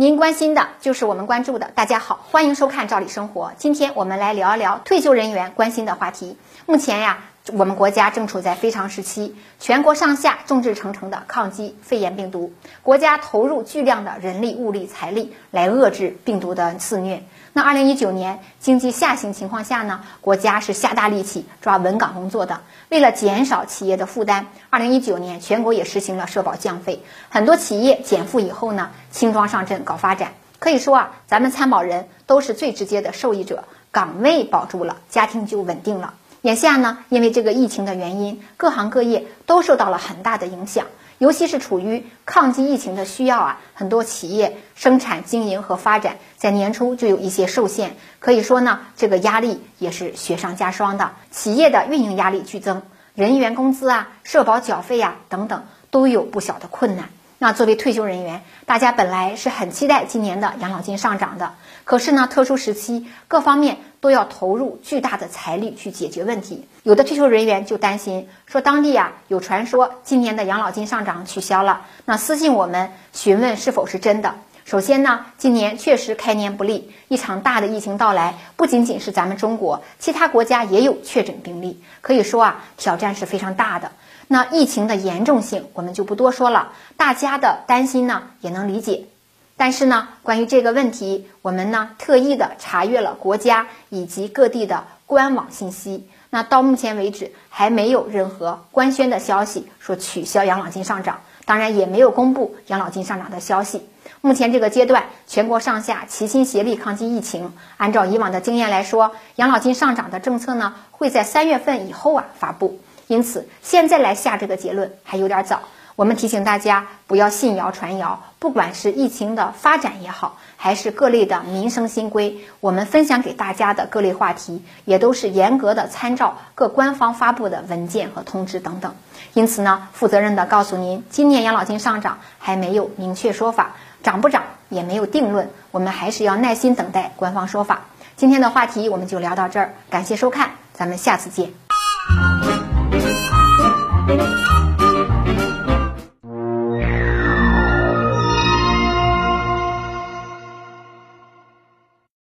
您关心的就是我们关注的。大家好，欢迎收看《赵理生活》。今天我们来聊一聊退休人员关心的话题。目前呀，我们国家正处在非常时期，全国上下众志成城的抗击肺炎病毒，国家投入巨量的人力、物力、财力来遏制病毒的肆虐。那二零一九年经济下行情况下呢，国家是下大力气抓稳岗工作的。为了减少企业的负担，二零一九年全国也实行了社保降费，很多企业减负以后呢，轻装上阵搞发展。可以说啊，咱们参保人都是最直接的受益者，岗位保住了，家庭就稳定了。眼下呢，因为这个疫情的原因，各行各业都受到了很大的影响。尤其是处于抗击疫情的需要啊，很多企业生产经营和发展在年初就有一些受限，可以说呢，这个压力也是雪上加霜的，企业的运营压力剧增，人员工资啊、社保缴费呀等等都有不小的困难。那作为退休人员，大家本来是很期待今年的养老金上涨的，可是呢，特殊时期各方面都要投入巨大的财力去解决问题。有的退休人员就担心说，当地啊有传说今年的养老金上涨取消了，那私信我们询问是否是真的。首先呢，今年确实开年不利，一场大的疫情到来，不仅仅是咱们中国，其他国家也有确诊病例，可以说啊，挑战是非常大的。那疫情的严重性，我们就不多说了，大家的担心呢也能理解。但是呢，关于这个问题，我们呢特意的查阅了国家以及各地的官网信息。那到目前为止，还没有任何官宣的消息说取消养老金上涨，当然也没有公布养老金上涨的消息。目前这个阶段，全国上下齐心协力抗击疫情。按照以往的经验来说，养老金上涨的政策呢，会在三月份以后啊发布。因此，现在来下这个结论还有点早。我们提醒大家不要信谣传谣。不管是疫情的发展也好，还是各类的民生新规，我们分享给大家的各类话题，也都是严格的参照各官方发布的文件和通知等等。因此呢，负责任的告诉您，今年养老金上涨还没有明确说法，涨不涨也没有定论，我们还是要耐心等待官方说法。今天的话题我们就聊到这儿，感谢收看，咱们下次见。